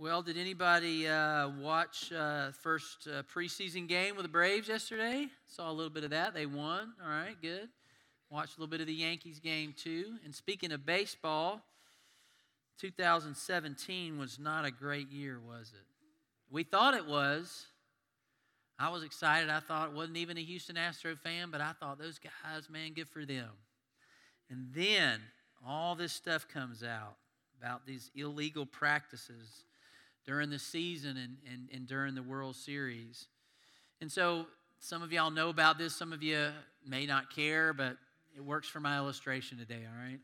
Well, did anybody uh, watch uh, first uh, preseason game with the Braves yesterday? Saw a little bit of that. They won. All right, good. Watched a little bit of the Yankees game too. And speaking of baseball, 2017 was not a great year, was it? We thought it was. I was excited. I thought it wasn't even a Houston Astro fan, but I thought those guys, man, good for them. And then all this stuff comes out about these illegal practices during the season and, and, and during the World Series. And so some of y'all know about this, some of you may not care, but it works for my illustration today, all right?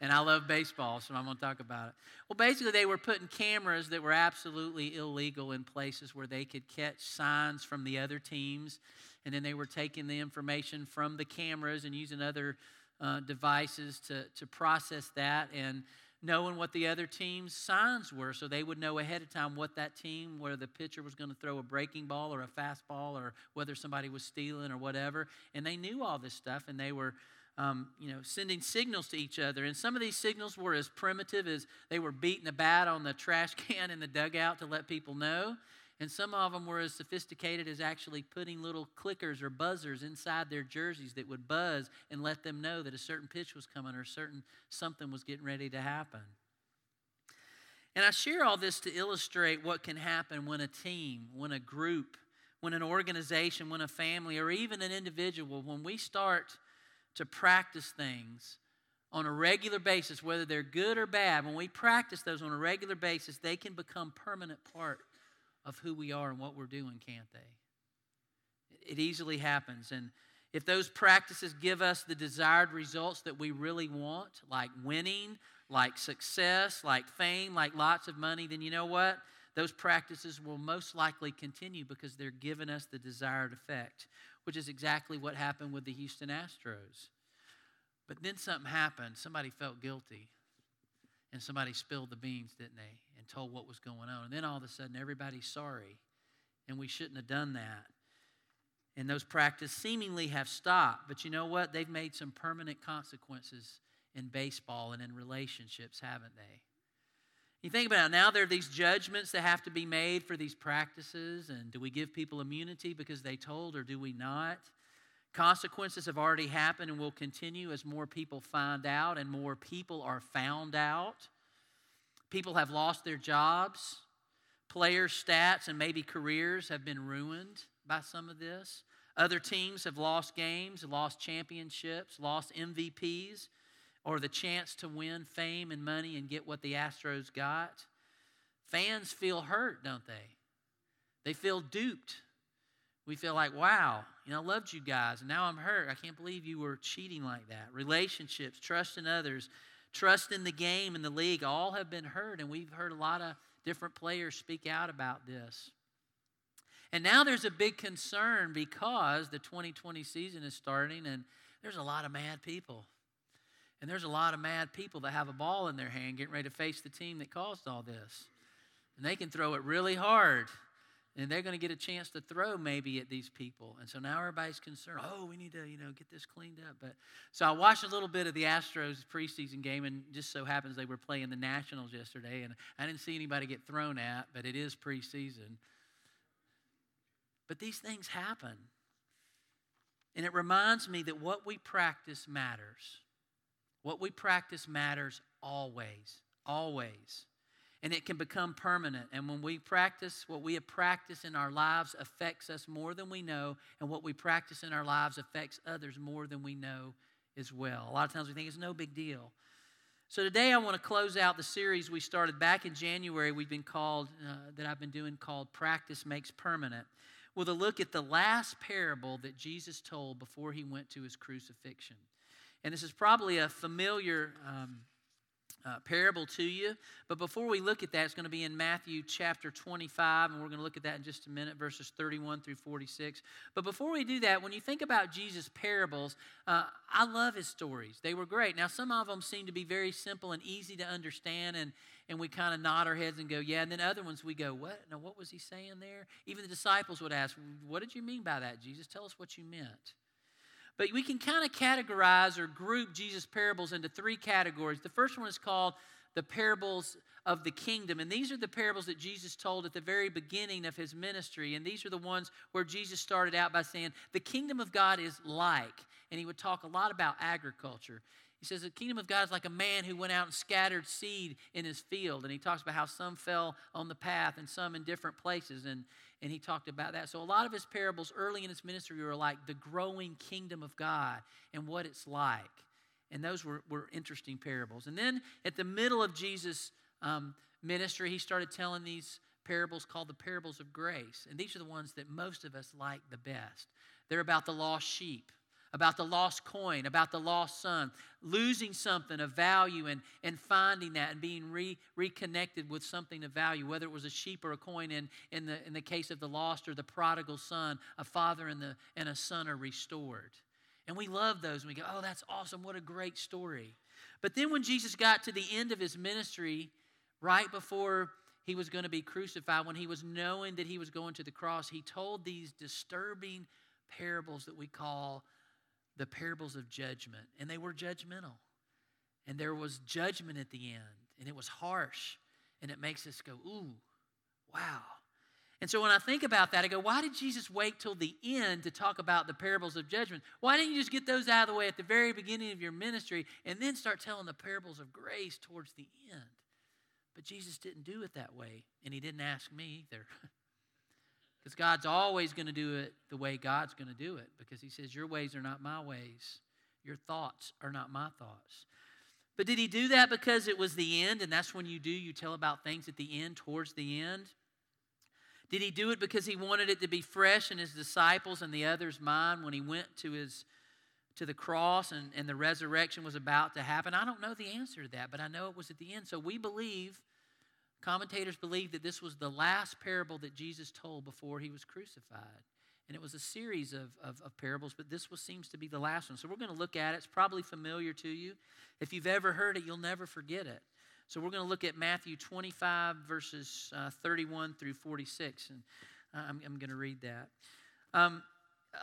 And I love baseball, so I'm going to talk about it. Well, basically, they were putting cameras that were absolutely illegal in places where they could catch signs from the other teams. And then they were taking the information from the cameras and using other uh, devices to, to process that. And knowing what the other team's signs were so they would know ahead of time what that team, whether the pitcher was going to throw a breaking ball or a fastball or whether somebody was stealing or whatever. And they knew all this stuff and they were. Um, you know, sending signals to each other. And some of these signals were as primitive as they were beating a bat on the trash can in the dugout to let people know. And some of them were as sophisticated as actually putting little clickers or buzzers inside their jerseys that would buzz and let them know that a certain pitch was coming or certain something was getting ready to happen. And I share all this to illustrate what can happen when a team, when a group, when an organization, when a family, or even an individual, when we start to practice things on a regular basis, whether they're good or bad, when we practice those on a regular basis, they can become permanent part of who we are and what we're doing, can't they? It easily happens. And if those practices give us the desired results that we really want, like winning, like success, like fame, like lots of money, then you know what? Those practices will most likely continue because they're giving us the desired effect, which is exactly what happened with the Houston Astros. But then something happened. Somebody felt guilty and somebody spilled the beans, didn't they? And told what was going on. And then all of a sudden, everybody's sorry. And we shouldn't have done that. And those practices seemingly have stopped. But you know what? They've made some permanent consequences in baseball and in relationships, haven't they? You think about it, now there are these judgments that have to be made for these practices. And do we give people immunity because they told, or do we not? Consequences have already happened and will continue as more people find out and more people are found out. People have lost their jobs. Players' stats and maybe careers have been ruined by some of this. Other teams have lost games, lost championships, lost MVPs, or the chance to win fame and money and get what the Astros got. Fans feel hurt, don't they? They feel duped we feel like, wow, you know, I loved you guys, and now I'm hurt. I can't believe you were cheating like that. Relationships, trust in others, trust in the game and the league all have been hurt, and we've heard a lot of different players speak out about this. And now there's a big concern because the 2020 season is starting, and there's a lot of mad people. And there's a lot of mad people that have a ball in their hand getting ready to face the team that caused all this. And they can throw it really hard and they're going to get a chance to throw maybe at these people. And so now everybody's concerned. Oh, we need to you know get this cleaned up. But so I watched a little bit of the Astros preseason game, and just so happens they were playing the Nationals yesterday, and I didn't see anybody get thrown at. But it is preseason. But these things happen, and it reminds me that what we practice matters. What we practice matters always, always and it can become permanent. And when we practice, what we have practiced in our lives affects us more than we know, and what we practice in our lives affects others more than we know as well. A lot of times we think it's no big deal. So today I want to close out the series we started back in January. We've been called uh, that I've been doing called "Practice Makes Permanent," with a look at the last parable that Jesus told before he went to his crucifixion. And this is probably a familiar. Um, uh, parable to you. But before we look at that, it's going to be in Matthew chapter 25, and we're going to look at that in just a minute, verses 31 through 46. But before we do that, when you think about Jesus' parables, uh, I love his stories. They were great. Now, some of them seem to be very simple and easy to understand, and, and we kind of nod our heads and go, yeah. And then other ones we go, what? Now, what was he saying there? Even the disciples would ask, what did you mean by that, Jesus? Tell us what you meant. But we can kind of categorize or group Jesus' parables into three categories. The first one is called the parables of the kingdom. And these are the parables that Jesus told at the very beginning of his ministry. And these are the ones where Jesus started out by saying, The kingdom of God is like. And he would talk a lot about agriculture. He says, The kingdom of God is like a man who went out and scattered seed in his field. And he talks about how some fell on the path and some in different places. And, and he talked about that. So a lot of his parables early in his ministry were like the growing kingdom of God and what it's like. And those were, were interesting parables. And then at the middle of Jesus' um, ministry, he started telling these parables called the parables of grace. And these are the ones that most of us like the best. They're about the lost sheep, about the lost coin, about the lost son, losing something of value and, and finding that and being re, reconnected with something of value, whether it was a sheep or a coin in, in, the, in the case of the lost or the prodigal son, a father and, the, and a son are restored. And we love those and we go, oh, that's awesome. What a great story. But then when Jesus got to the end of his ministry, right before he was going to be crucified, when he was knowing that he was going to the cross, he told these disturbing parables that we call the parables of judgment. And they were judgmental. And there was judgment at the end. And it was harsh. And it makes us go, ooh, wow. And so when I think about that, I go, why did Jesus wait till the end to talk about the parables of judgment? Why didn't you just get those out of the way at the very beginning of your ministry and then start telling the parables of grace towards the end? But Jesus didn't do it that way, and he didn't ask me either. Because God's always going to do it the way God's going to do it, because he says, Your ways are not my ways, your thoughts are not my thoughts. But did he do that because it was the end, and that's when you do, you tell about things at the end, towards the end? Did he do it because he wanted it to be fresh in his disciples and the others' mind when he went to his to the cross and, and the resurrection was about to happen? I don't know the answer to that, but I know it was at the end. So we believe, commentators believe that this was the last parable that Jesus told before he was crucified. And it was a series of, of, of parables, but this was, seems to be the last one. So we're going to look at it. It's probably familiar to you. If you've ever heard it, you'll never forget it. So we're going to look at Matthew 25, verses uh, 31 through 46. And uh, I'm, I'm going to read that. Um,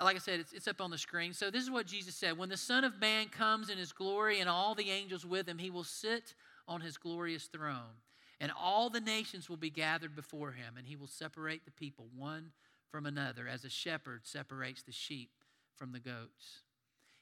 like I said, it's, it's up on the screen. So this is what Jesus said When the Son of Man comes in his glory and all the angels with him, he will sit on his glorious throne. And all the nations will be gathered before him, and he will separate the people one from another, as a shepherd separates the sheep from the goats.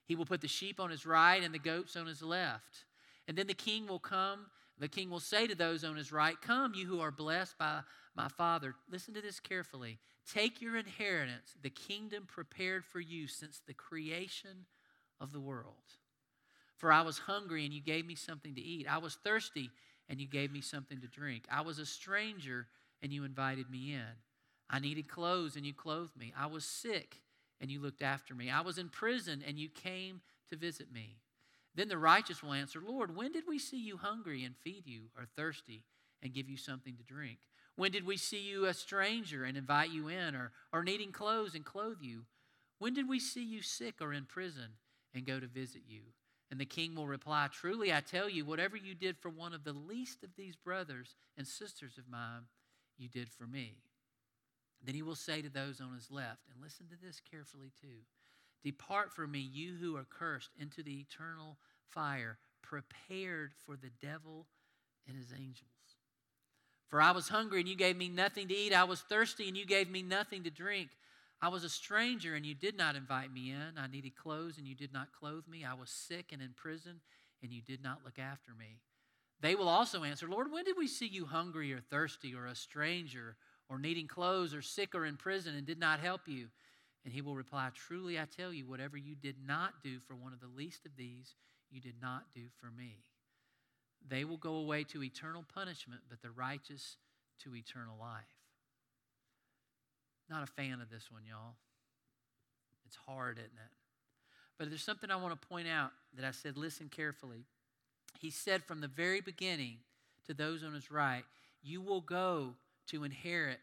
He will put the sheep on his right and the goats on his left. And then the king will come the king will say to those on his right, Come, you who are blessed by my Father. Listen to this carefully. Take your inheritance, the kingdom prepared for you since the creation of the world. For I was hungry, and you gave me something to eat. I was thirsty, and you gave me something to drink. I was a stranger, and you invited me in. I needed clothes, and you clothed me. I was sick, and you looked after me. I was in prison, and you came to visit me. Then the righteous will answer, Lord, when did we see you hungry and feed you, or thirsty and give you something to drink? When did we see you a stranger and invite you in, or, or needing clothes and clothe you? When did we see you sick or in prison and go to visit you? And the king will reply, Truly I tell you, whatever you did for one of the least of these brothers and sisters of mine, you did for me. Then he will say to those on his left, and listen to this carefully too Depart from me, you who are cursed, into the eternal fire, prepared for the devil and his angels. For I was hungry, and you gave me nothing to eat. I was thirsty, and you gave me nothing to drink. I was a stranger, and you did not invite me in. I needed clothes, and you did not clothe me. I was sick and in prison, and you did not look after me. They will also answer, Lord, when did we see you hungry or thirsty or a stranger or needing clothes or sick or in prison and did not help you? And he will reply, Truly I tell you, whatever you did not do for one of the least of these, you did not do for me. They will go away to eternal punishment, but the righteous to eternal life. Not a fan of this one, y'all. It's hard, isn't it? But there's something I want to point out that I said, listen carefully. He said from the very beginning to those on his right, You will go to inherit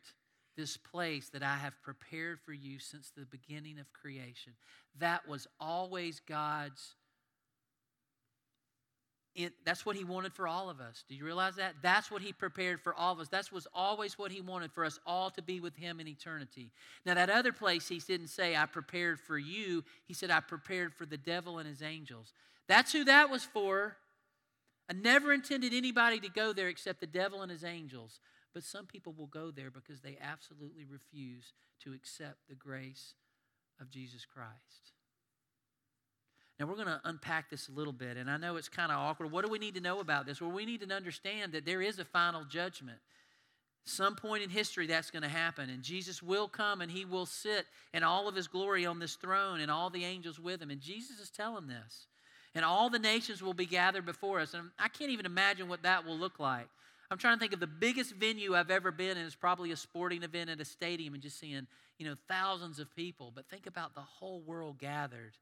this place that I have prepared for you since the beginning of creation. That was always God's. That's what he wanted for all of us. Do you realize that? That's what he prepared for all of us. That was always what he wanted for us all to be with him in eternity. Now, that other place, he didn't say, I prepared for you. He said, I prepared for the devil and his angels. That's who that was for. I never intended anybody to go there except the devil and his angels. But some people will go there because they absolutely refuse to accept the grace of Jesus Christ. Now, we're going to unpack this a little bit, and I know it's kind of awkward. What do we need to know about this? Well, we need to understand that there is a final judgment. Some point in history that's going to happen, and Jesus will come and he will sit in all of his glory on this throne and all the angels with him. And Jesus is telling this. And all the nations will be gathered before us. And I can't even imagine what that will look like. I'm trying to think of the biggest venue I've ever been in. It's probably a sporting event at a stadium and just seeing, you know, thousands of people. But think about the whole world gathered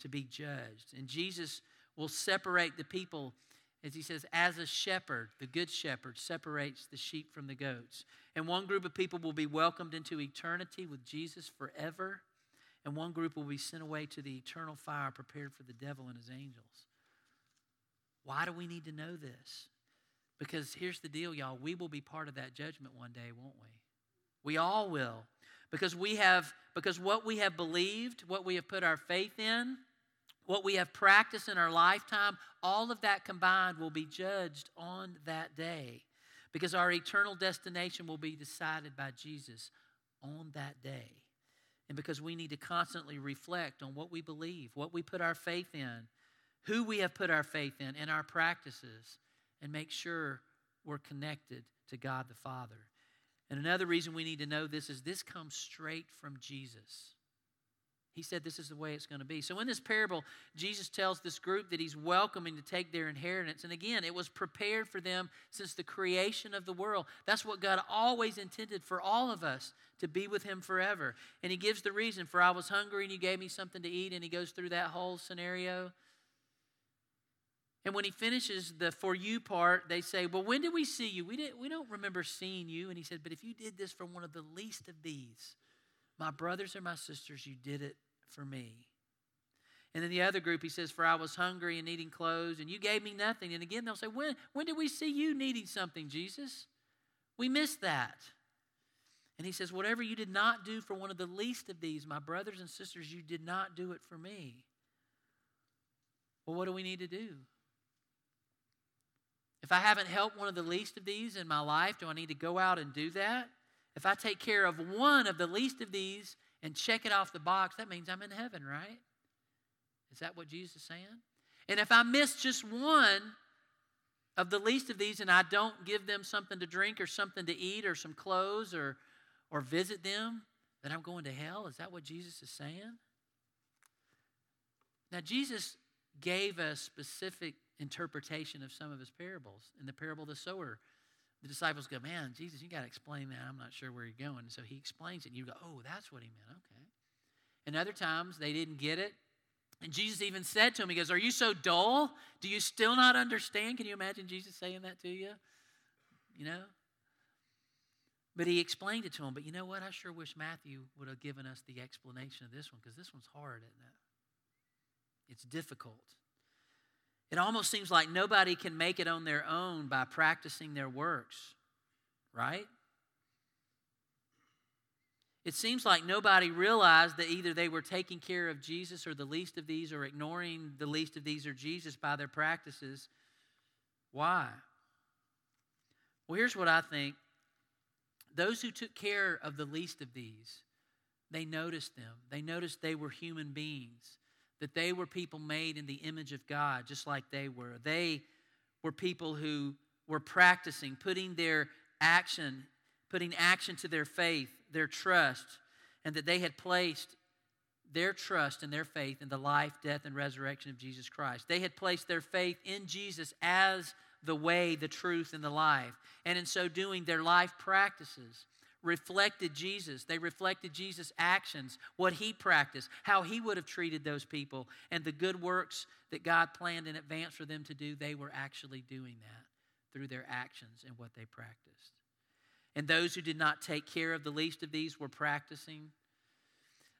to be judged. And Jesus will separate the people, as he says, as a shepherd, the good shepherd separates the sheep from the goats. And one group of people will be welcomed into eternity with Jesus forever, and one group will be sent away to the eternal fire prepared for the devil and his angels. Why do we need to know this? Because here's the deal, y'all. We will be part of that judgment one day, won't we? We all will. Because we have, because what we have believed, what we have put our faith in, what we have practiced in our lifetime, all of that combined will be judged on that day. Because our eternal destination will be decided by Jesus on that day. And because we need to constantly reflect on what we believe, what we put our faith in, who we have put our faith in, and our practices, and make sure we're connected to God the Father. And another reason we need to know this is this comes straight from Jesus. He said this is the way it's going to be. So, in this parable, Jesus tells this group that he's welcoming to take their inheritance. And again, it was prepared for them since the creation of the world. That's what God always intended for all of us to be with him forever. And he gives the reason for I was hungry and you gave me something to eat. And he goes through that whole scenario. And when he finishes the for you part, they say, Well, when did we see you? We, didn't, we don't remember seeing you. And he said, But if you did this for one of the least of these, my brothers or my sisters, you did it for me. And then the other group, he says, For I was hungry and needing clothes, and you gave me nothing. And again, they'll say, When, when did we see you needing something, Jesus? We missed that. And he says, Whatever you did not do for one of the least of these, my brothers and sisters, you did not do it for me. Well, what do we need to do? If I haven't helped one of the least of these in my life, do I need to go out and do that? If I take care of one of the least of these and check it off the box, that means I'm in heaven, right? Is that what Jesus is saying? And if I miss just one of the least of these and I don't give them something to drink or something to eat or some clothes or, or visit them, then I'm going to hell? Is that what Jesus is saying? Now, Jesus gave a specific interpretation of some of his parables. In the parable of the sower, the disciples go, Man, Jesus, you got to explain that. I'm not sure where you're going. So he explains it, and you go, Oh, that's what he meant. Okay. And other times they didn't get it. And Jesus even said to him, He goes, Are you so dull? Do you still not understand? Can you imagine Jesus saying that to you? You know? But he explained it to him. But you know what? I sure wish Matthew would have given us the explanation of this one because this one's hard, isn't it? It's difficult. It almost seems like nobody can make it on their own by practicing their works, right? It seems like nobody realized that either they were taking care of Jesus or the least of these or ignoring the least of these or Jesus by their practices. Why? Well, here's what I think those who took care of the least of these, they noticed them. They noticed they were human beings that they were people made in the image of God, just like they were. They were people who were practicing, putting their action, putting action to their faith, their trust, and that they had placed their trust and their faith in the life, death, and resurrection of Jesus Christ. They had placed their faith in Jesus as the way, the truth, and the life. And in so doing, their life practices reflected Jesus. They reflected Jesus' actions, what he practiced, how he would have treated those people, and the good works that God planned in advance for them to do. They were actually doing that through their actions and what they practiced. And those who did not take care of the least of these were practicing.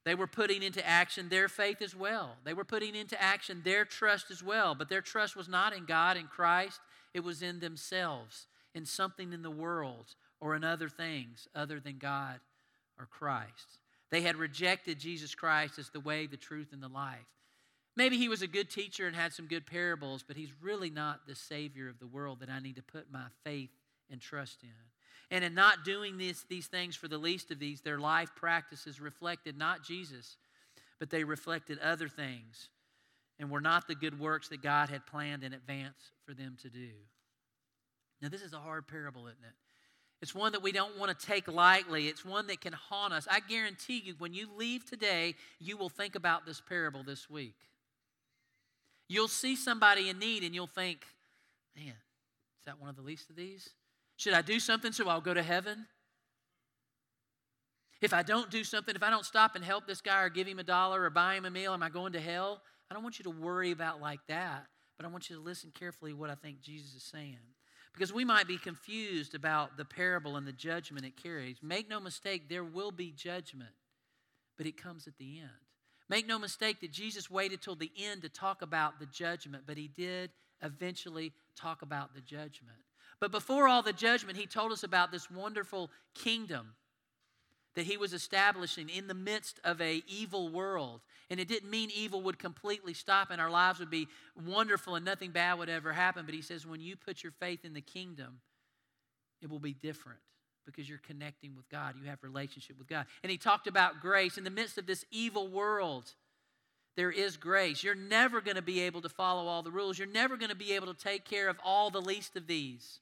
They were putting into action their faith as well. They were putting into action their trust as well. But their trust was not in God and Christ, it was in themselves, in something in the world or in other things other than God or Christ. They had rejected Jesus Christ as the way, the truth, and the life. Maybe he was a good teacher and had some good parables, but he's really not the Savior of the world that I need to put my faith and trust in. And in not doing this, these things for the least of these, their life practices reflected not Jesus, but they reflected other things and were not the good works that God had planned in advance for them to do. Now, this is a hard parable, isn't it? It's one that we don't want to take lightly. It's one that can haunt us. I guarantee you, when you leave today, you will think about this parable this week. You'll see somebody in need and you'll think, man, is that one of the least of these? Should I do something so I'll go to heaven? If I don't do something, if I don't stop and help this guy or give him a dollar or buy him a meal, am I going to hell? I don't want you to worry about like that, but I want you to listen carefully to what I think Jesus is saying. Because we might be confused about the parable and the judgment it carries. Make no mistake, there will be judgment, but it comes at the end. Make no mistake that Jesus waited till the end to talk about the judgment, but he did eventually talk about the judgment. But before all the judgment, he told us about this wonderful kingdom that he was establishing in the midst of a evil world. And it didn't mean evil would completely stop and our lives would be wonderful and nothing bad would ever happen, but he says when you put your faith in the kingdom, it will be different because you're connecting with God. You have relationship with God. And he talked about grace in the midst of this evil world. There is grace. You're never going to be able to follow all the rules. You're never going to be able to take care of all the least of these.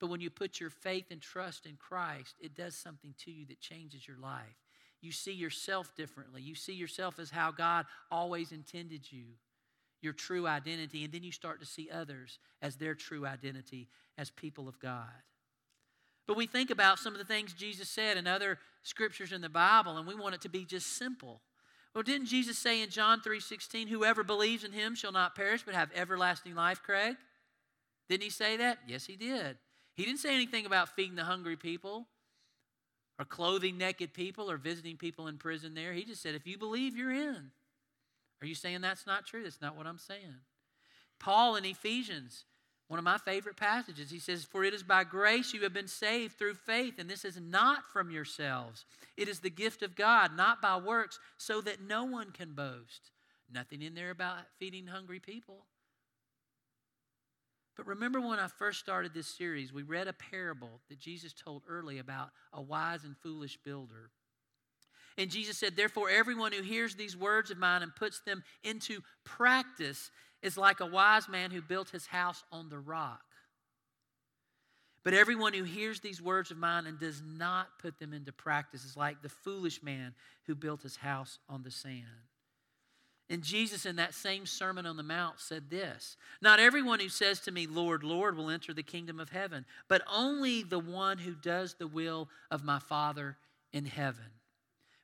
But when you put your faith and trust in Christ, it does something to you that changes your life. You see yourself differently. You see yourself as how God always intended you, your true identity. And then you start to see others as their true identity as people of God. But we think about some of the things Jesus said in other scriptures in the Bible, and we want it to be just simple. Well, didn't Jesus say in John 3:16, whoever believes in him shall not perish but have everlasting life, Craig? Didn't he say that? Yes, he did. He didn't say anything about feeding the hungry people or clothing naked people or visiting people in prison there. He just said, if you believe, you're in. Are you saying that's not true? That's not what I'm saying. Paul in Ephesians, one of my favorite passages, he says, For it is by grace you have been saved through faith, and this is not from yourselves. It is the gift of God, not by works, so that no one can boast. Nothing in there about feeding hungry people. But remember when I first started this series, we read a parable that Jesus told early about a wise and foolish builder. And Jesus said, Therefore, everyone who hears these words of mine and puts them into practice is like a wise man who built his house on the rock. But everyone who hears these words of mine and does not put them into practice is like the foolish man who built his house on the sand. And Jesus, in that same Sermon on the Mount, said this Not everyone who says to me, Lord, Lord, will enter the kingdom of heaven, but only the one who does the will of my Father in heaven.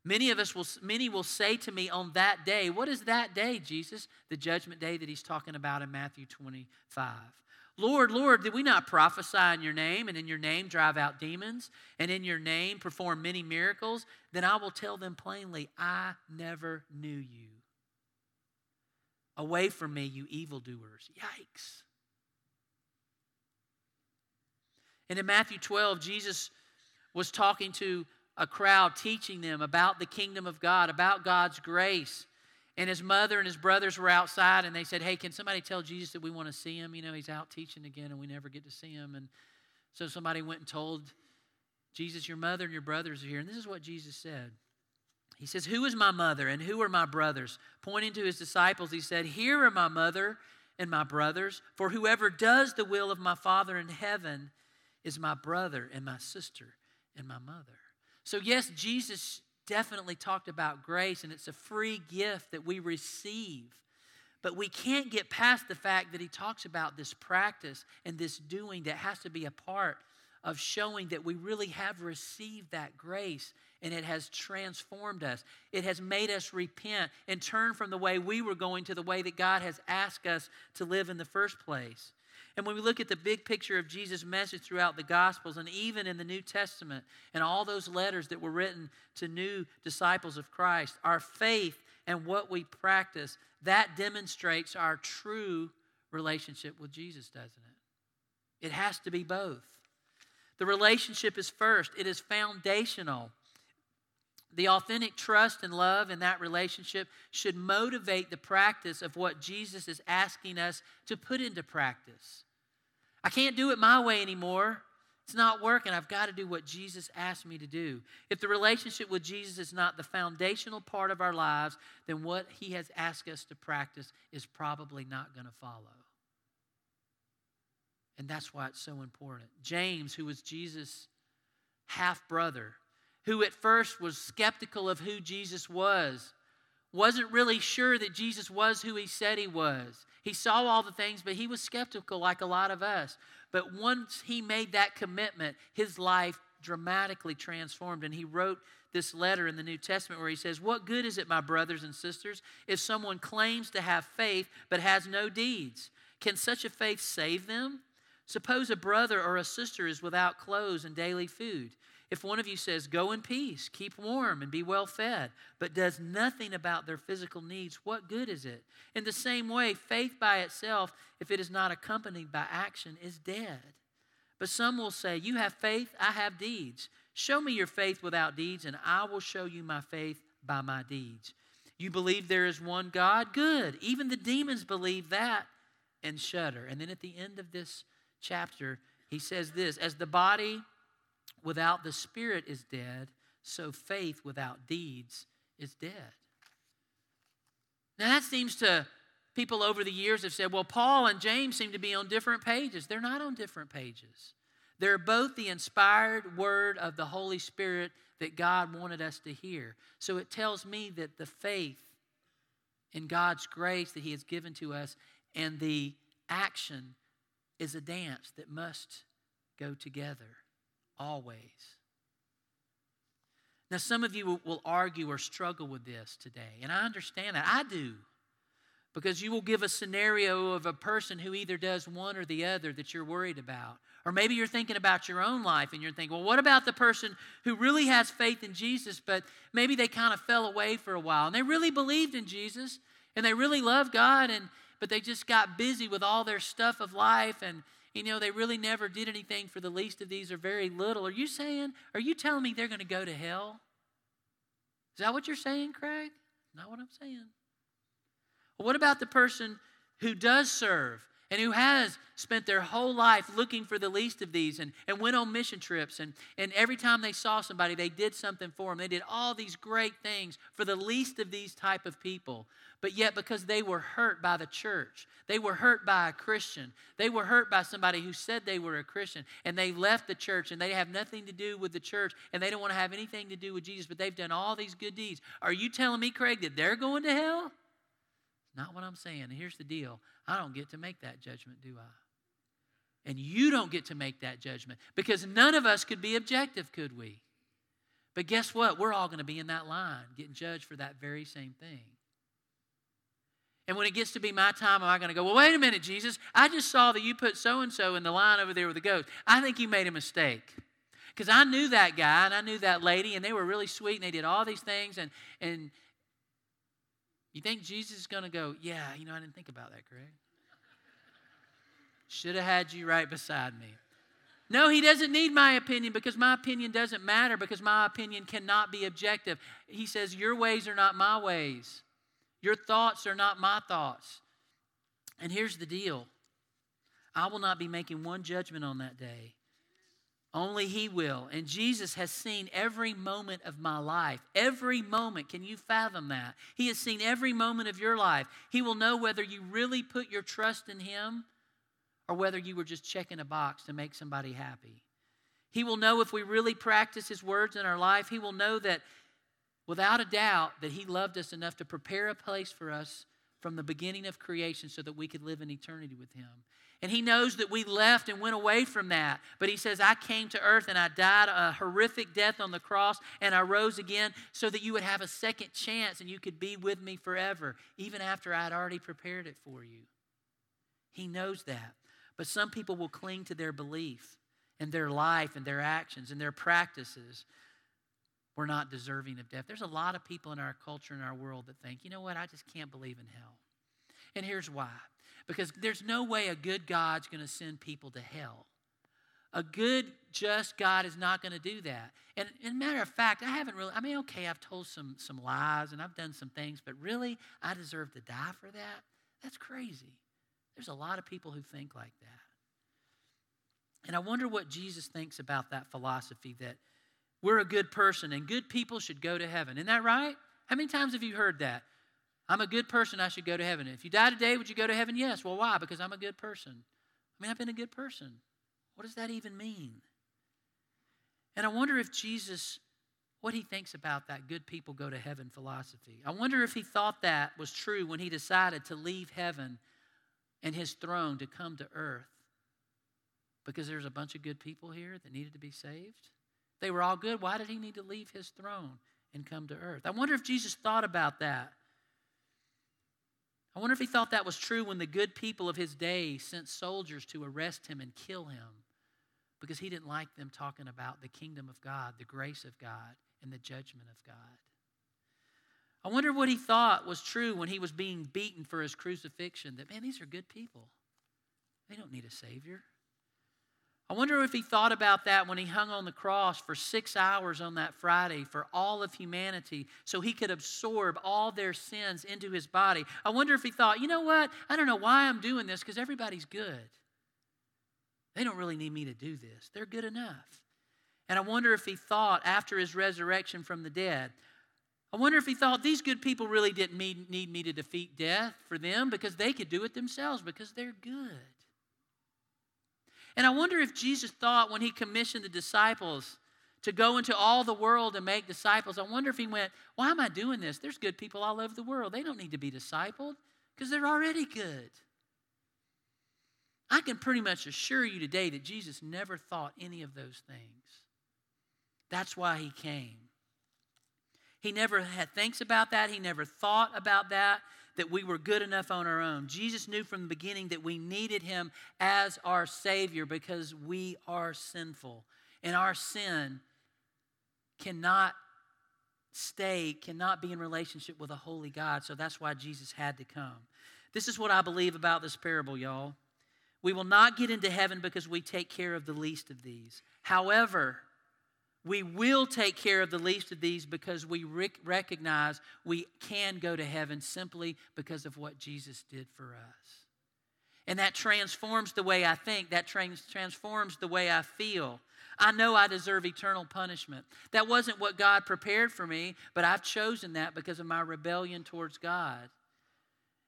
Many of us will, many will say to me on that day, What is that day, Jesus? The judgment day that he's talking about in Matthew 25. Lord, Lord, did we not prophesy in your name, and in your name drive out demons, and in your name perform many miracles? Then I will tell them plainly, I never knew you. Away from me, you evildoers. Yikes. And in Matthew 12, Jesus was talking to a crowd, teaching them about the kingdom of God, about God's grace. And his mother and his brothers were outside, and they said, Hey, can somebody tell Jesus that we want to see him? You know, he's out teaching again, and we never get to see him. And so somebody went and told Jesus, Your mother and your brothers are here. And this is what Jesus said. He says, Who is my mother and who are my brothers? Pointing to his disciples, he said, Here are my mother and my brothers, for whoever does the will of my Father in heaven is my brother and my sister and my mother. So, yes, Jesus definitely talked about grace, and it's a free gift that we receive. But we can't get past the fact that he talks about this practice and this doing that has to be a part of showing that we really have received that grace and it has transformed us. It has made us repent and turn from the way we were going to the way that God has asked us to live in the first place. And when we look at the big picture of Jesus' message throughout the Gospels and even in the New Testament and all those letters that were written to new disciples of Christ, our faith and what we practice, that demonstrates our true relationship with Jesus, doesn't it? It has to be both. The relationship is first, it is foundational. The authentic trust and love in that relationship should motivate the practice of what Jesus is asking us to put into practice. I can't do it my way anymore. It's not working. I've got to do what Jesus asked me to do. If the relationship with Jesus is not the foundational part of our lives, then what he has asked us to practice is probably not going to follow. And that's why it's so important. James, who was Jesus' half brother, who at first was skeptical of who Jesus was, wasn't really sure that Jesus was who he said he was. He saw all the things, but he was skeptical like a lot of us. But once he made that commitment, his life dramatically transformed. And he wrote this letter in the New Testament where he says, What good is it, my brothers and sisters, if someone claims to have faith but has no deeds? Can such a faith save them? Suppose a brother or a sister is without clothes and daily food. If one of you says, Go in peace, keep warm, and be well fed, but does nothing about their physical needs, what good is it? In the same way, faith by itself, if it is not accompanied by action, is dead. But some will say, You have faith, I have deeds. Show me your faith without deeds, and I will show you my faith by my deeds. You believe there is one God? Good. Even the demons believe that and shudder. And then at the end of this chapter, he says this As the body without the spirit is dead, so faith without deeds is dead. Now, that seems to people over the years have said, well, Paul and James seem to be on different pages. They're not on different pages. They're both the inspired word of the Holy Spirit that God wanted us to hear. So it tells me that the faith in God's grace that He has given to us and the action is a dance that must go together always. Now, some of you will argue or struggle with this today, and I understand that. I do. Because you will give a scenario of a person who either does one or the other that you're worried about. Or maybe you're thinking about your own life and you're thinking, well, what about the person who really has faith in Jesus, but maybe they kind of fell away for a while and they really believed in Jesus and they really loved God, and, but they just got busy with all their stuff of life and, you know, they really never did anything for the least of these or very little. Are you saying, are you telling me they're going to go to hell? Is that what you're saying, Craig? Not what I'm saying. Well, what about the person who does serve and who has spent their whole life looking for the least of these and, and went on mission trips. And, and every time they saw somebody they did something for them they did all these great things for the least of these type of people. But yet because they were hurt by the church they were hurt by a christian they were hurt by somebody who said they were a christian and they left the church and they have nothing to do with the church and they don't want to have anything to do with jesus but they've done all these good deeds. Are you telling me craig that they're going to hell not what I'm saying. And here's the deal I don't get to make that judgment, do I? And you don't get to make that judgment because none of us could be objective, could we? But guess what? We're all going to be in that line getting judged for that very same thing. And when it gets to be my time, am I going to go, well, wait a minute, Jesus, I just saw that you put so and so in the line over there with the ghost. I think you made a mistake. Because I knew that guy and I knew that lady, and they were really sweet and they did all these things, and, and you think Jesus is going to go, Yeah, you know, I didn't think about that, Craig. Should have had you right beside me. No, he doesn't need my opinion because my opinion doesn't matter because my opinion cannot be objective. He says, Your ways are not my ways, your thoughts are not my thoughts. And here's the deal I will not be making one judgment on that day. Only He will. And Jesus has seen every moment of my life. Every moment. Can you fathom that? He has seen every moment of your life. He will know whether you really put your trust in Him or whether you were just checking a box to make somebody happy. He will know if we really practice His words in our life. He will know that without a doubt that He loved us enough to prepare a place for us from the beginning of creation so that we could live in eternity with Him. And he knows that we left and went away from that. But he says, I came to earth and I died a horrific death on the cross and I rose again so that you would have a second chance and you could be with me forever, even after I had already prepared it for you. He knows that. But some people will cling to their belief and their life and their actions and their practices. We're not deserving of death. There's a lot of people in our culture and our world that think, you know what, I just can't believe in hell. And here's why because there's no way a good God's going to send people to hell. A good, just God is not going to do that. And, and matter of fact, I haven't really, I mean, okay, I've told some, some lies and I've done some things, but really, I deserve to die for that? That's crazy. There's a lot of people who think like that. And I wonder what Jesus thinks about that philosophy that we're a good person and good people should go to heaven. Isn't that right? How many times have you heard that? I'm a good person, I should go to heaven. If you die today, would you go to heaven? Yes. Well, why? Because I'm a good person. I mean, I've been a good person. What does that even mean? And I wonder if Jesus, what he thinks about that good people go to heaven philosophy. I wonder if he thought that was true when he decided to leave heaven and his throne to come to earth because there's a bunch of good people here that needed to be saved. They were all good. Why did he need to leave his throne and come to earth? I wonder if Jesus thought about that. I wonder if he thought that was true when the good people of his day sent soldiers to arrest him and kill him because he didn't like them talking about the kingdom of God, the grace of God, and the judgment of God. I wonder what he thought was true when he was being beaten for his crucifixion that, man, these are good people. They don't need a Savior. I wonder if he thought about that when he hung on the cross for six hours on that Friday for all of humanity so he could absorb all their sins into his body. I wonder if he thought, you know what? I don't know why I'm doing this because everybody's good. They don't really need me to do this, they're good enough. And I wonder if he thought after his resurrection from the dead, I wonder if he thought these good people really didn't need me to defeat death for them because they could do it themselves because they're good. And I wonder if Jesus thought when he commissioned the disciples to go into all the world and make disciples, I wonder if he went, Why am I doing this? There's good people all over the world. They don't need to be discipled because they're already good. I can pretty much assure you today that Jesus never thought any of those things. That's why he came. He never had thinks about that. He never thought about that that we were good enough on our own. Jesus knew from the beginning that we needed him as our Savior because we are sinful. And our sin cannot stay, cannot be in relationship with a holy God. So that's why Jesus had to come. This is what I believe about this parable, y'all. We will not get into heaven because we take care of the least of these. However, we will take care of the least of these because we rec- recognize we can go to heaven simply because of what Jesus did for us. And that transforms the way I think, that trans- transforms the way I feel. I know I deserve eternal punishment. That wasn't what God prepared for me, but I've chosen that because of my rebellion towards God.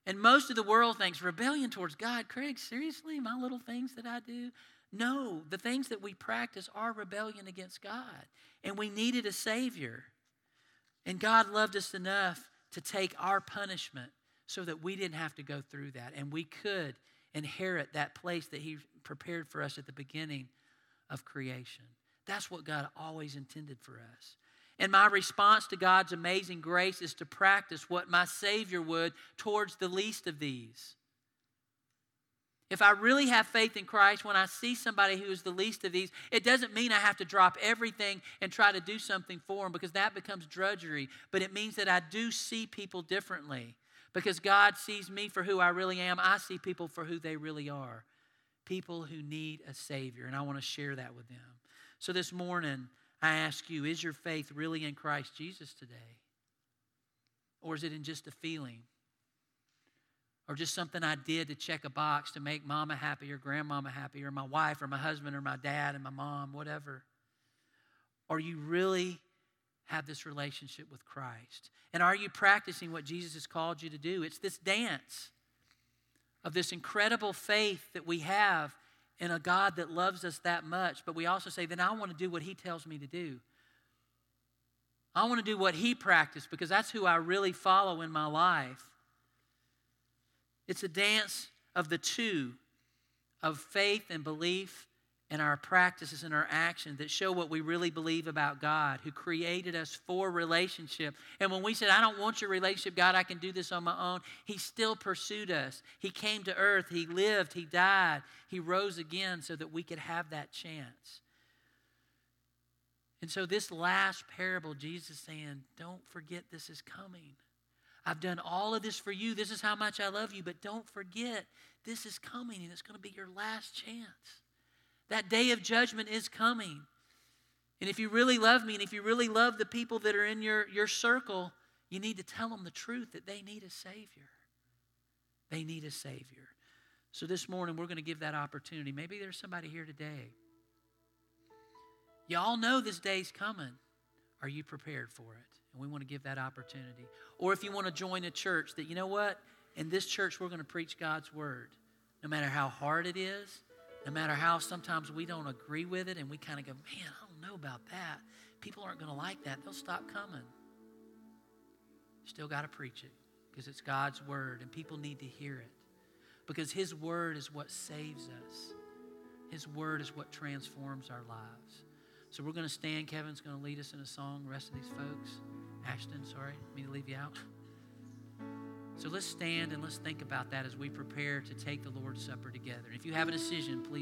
And most of the world thinks rebellion towards God, Craig, seriously, my little things that I do? No, the things that we practice are rebellion against God. And we needed a Savior. And God loved us enough to take our punishment so that we didn't have to go through that. And we could inherit that place that He prepared for us at the beginning of creation. That's what God always intended for us. And my response to God's amazing grace is to practice what my Savior would towards the least of these. If I really have faith in Christ, when I see somebody who is the least of these, it doesn't mean I have to drop everything and try to do something for them because that becomes drudgery. But it means that I do see people differently because God sees me for who I really am. I see people for who they really are people who need a Savior. And I want to share that with them. So this morning, I ask you is your faith really in Christ Jesus today? Or is it in just a feeling? Or just something I did to check a box to make mama happy or grandmama happy or my wife or my husband or my dad and my mom, whatever. Or you really have this relationship with Christ? And are you practicing what Jesus has called you to do? It's this dance of this incredible faith that we have in a God that loves us that much, but we also say, then I want to do what He tells me to do. I want to do what He practiced because that's who I really follow in my life. It's a dance of the two of faith and belief and our practices and our actions that show what we really believe about God, who created us for relationship. And when we said, I don't want your relationship, God, I can do this on my own, He still pursued us. He came to earth, He lived, He died, He rose again so that we could have that chance. And so, this last parable, Jesus saying, Don't forget this is coming. I've done all of this for you. This is how much I love you. But don't forget, this is coming and it's going to be your last chance. That day of judgment is coming. And if you really love me and if you really love the people that are in your, your circle, you need to tell them the truth that they need a Savior. They need a Savior. So this morning, we're going to give that opportunity. Maybe there's somebody here today. You all know this day's coming. Are you prepared for it? And we want to give that opportunity. Or if you want to join a church that, you know what? In this church, we're going to preach God's word. No matter how hard it is, no matter how sometimes we don't agree with it and we kind of go, man, I don't know about that. People aren't going to like that. They'll stop coming. Still got to preach it because it's God's word and people need to hear it because His word is what saves us. His word is what transforms our lives. So we're going to stand. Kevin's going to lead us in a song. The rest of these folks. Ashton, sorry, me to leave you out. So let's stand and let's think about that as we prepare to take the Lord's Supper together. If you have a decision, please.